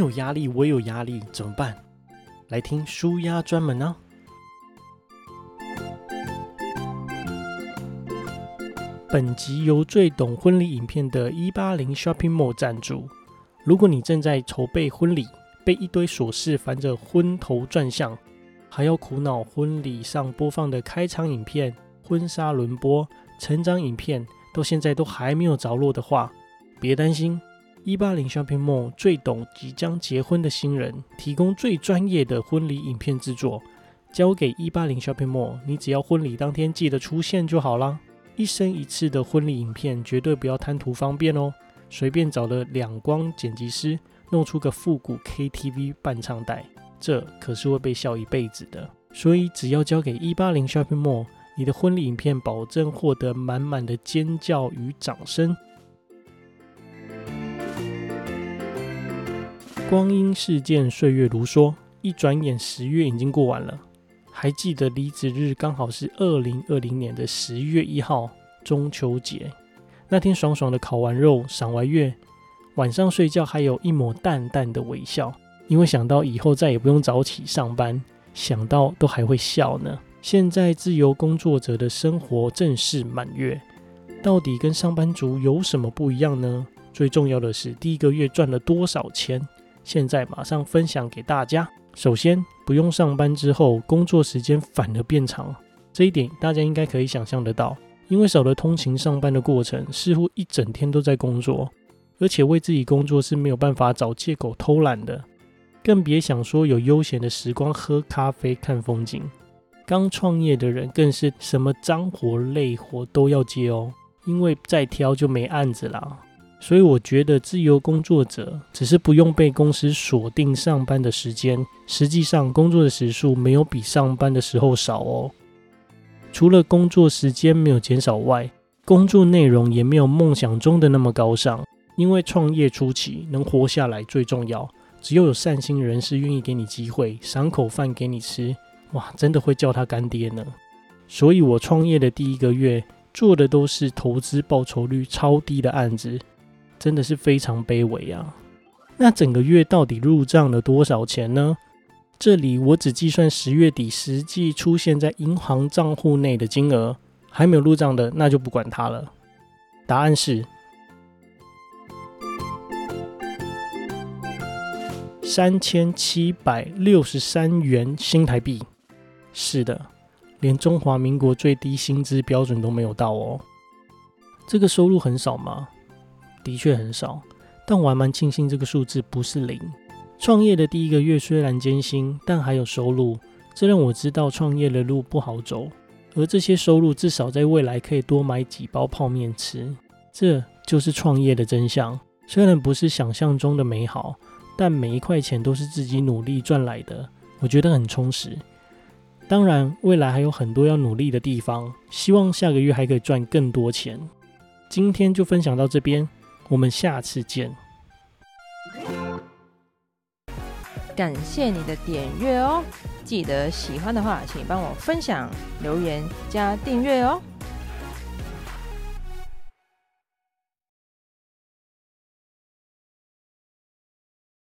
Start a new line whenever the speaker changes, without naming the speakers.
有压力，我也有压力，怎么办？来听舒压专门呢、本集由最懂婚礼影片的一八零 Shopping Mall 赞助。如果你正在筹备婚礼，被一堆琐事烦着昏头转向，还要苦恼婚礼上播放的开场影片、婚纱轮播、成长影片，到现在都还没有着落的话，别担心。一八零 Shopping Mall 最懂即将结婚的新人，提供最专业的婚礼影片制作，交给一八零 Shopping Mall，你只要婚礼当天记得出现就好啦。一生一次的婚礼影片，绝对不要贪图方便哦。随便找了两光剪辑师，弄出个复古 KTV 伴唱带，这可是会被笑一辈子的。所以只要交给一八零 Shopping Mall，你的婚礼影片保证获得满满的尖叫与掌声。光阴似箭，岁月如梭，一转眼十月已经过完了。还记得离职日刚好是二零二零年的十月一号，中秋节那天，爽爽的烤完肉，赏完月，晚上睡觉还有一抹淡淡的微笑，因为想到以后再也不用早起上班，想到都还会笑呢。现在自由工作者的生活正是满月，到底跟上班族有什么不一样呢？最重要的是第一个月赚了多少钱？现在马上分享给大家。首先，不用上班之后，工作时间反而变长，这一点大家应该可以想象得到。因为少了通勤上班的过程，似乎一整天都在工作，而且为自己工作是没有办法找借口偷懒的，更别想说有悠闲的时光，喝咖啡、看风景。刚创业的人更是什么脏活累活都要接哦，因为再挑就没案子啦。所以我觉得自由工作者只是不用被公司锁定上班的时间，实际上工作的时数没有比上班的时候少哦。除了工作时间没有减少外，工作内容也没有梦想中的那么高尚。因为创业初期能活下来最重要，只有有善心人士愿意给你机会，赏口饭给你吃，哇，真的会叫他干爹呢。所以我创业的第一个月做的都是投资报酬率超低的案子。真的是非常卑微啊！那整个月到底入账了多少钱呢？这里我只计算十月底实际出现在银行账户内的金额，还没有入账的那就不管它了。答案是三千七百六十三元新台币。是的，连中华民国最低薪资标准都没有到哦。这个收入很少吗？的确很少，但我还蛮庆幸这个数字不是零。创业的第一个月虽然艰辛，但还有收入，这让我知道创业的路不好走。而这些收入至少在未来可以多买几包泡面吃，这就是创业的真相。虽然不是想象中的美好，但每一块钱都是自己努力赚来的，我觉得很充实。当然，未来还有很多要努力的地方，希望下个月还可以赚更多钱。今天就分享到这边。我们下次见。
感谢你的点阅哦！记得喜欢的话，请帮我分享、留言、加订阅哦。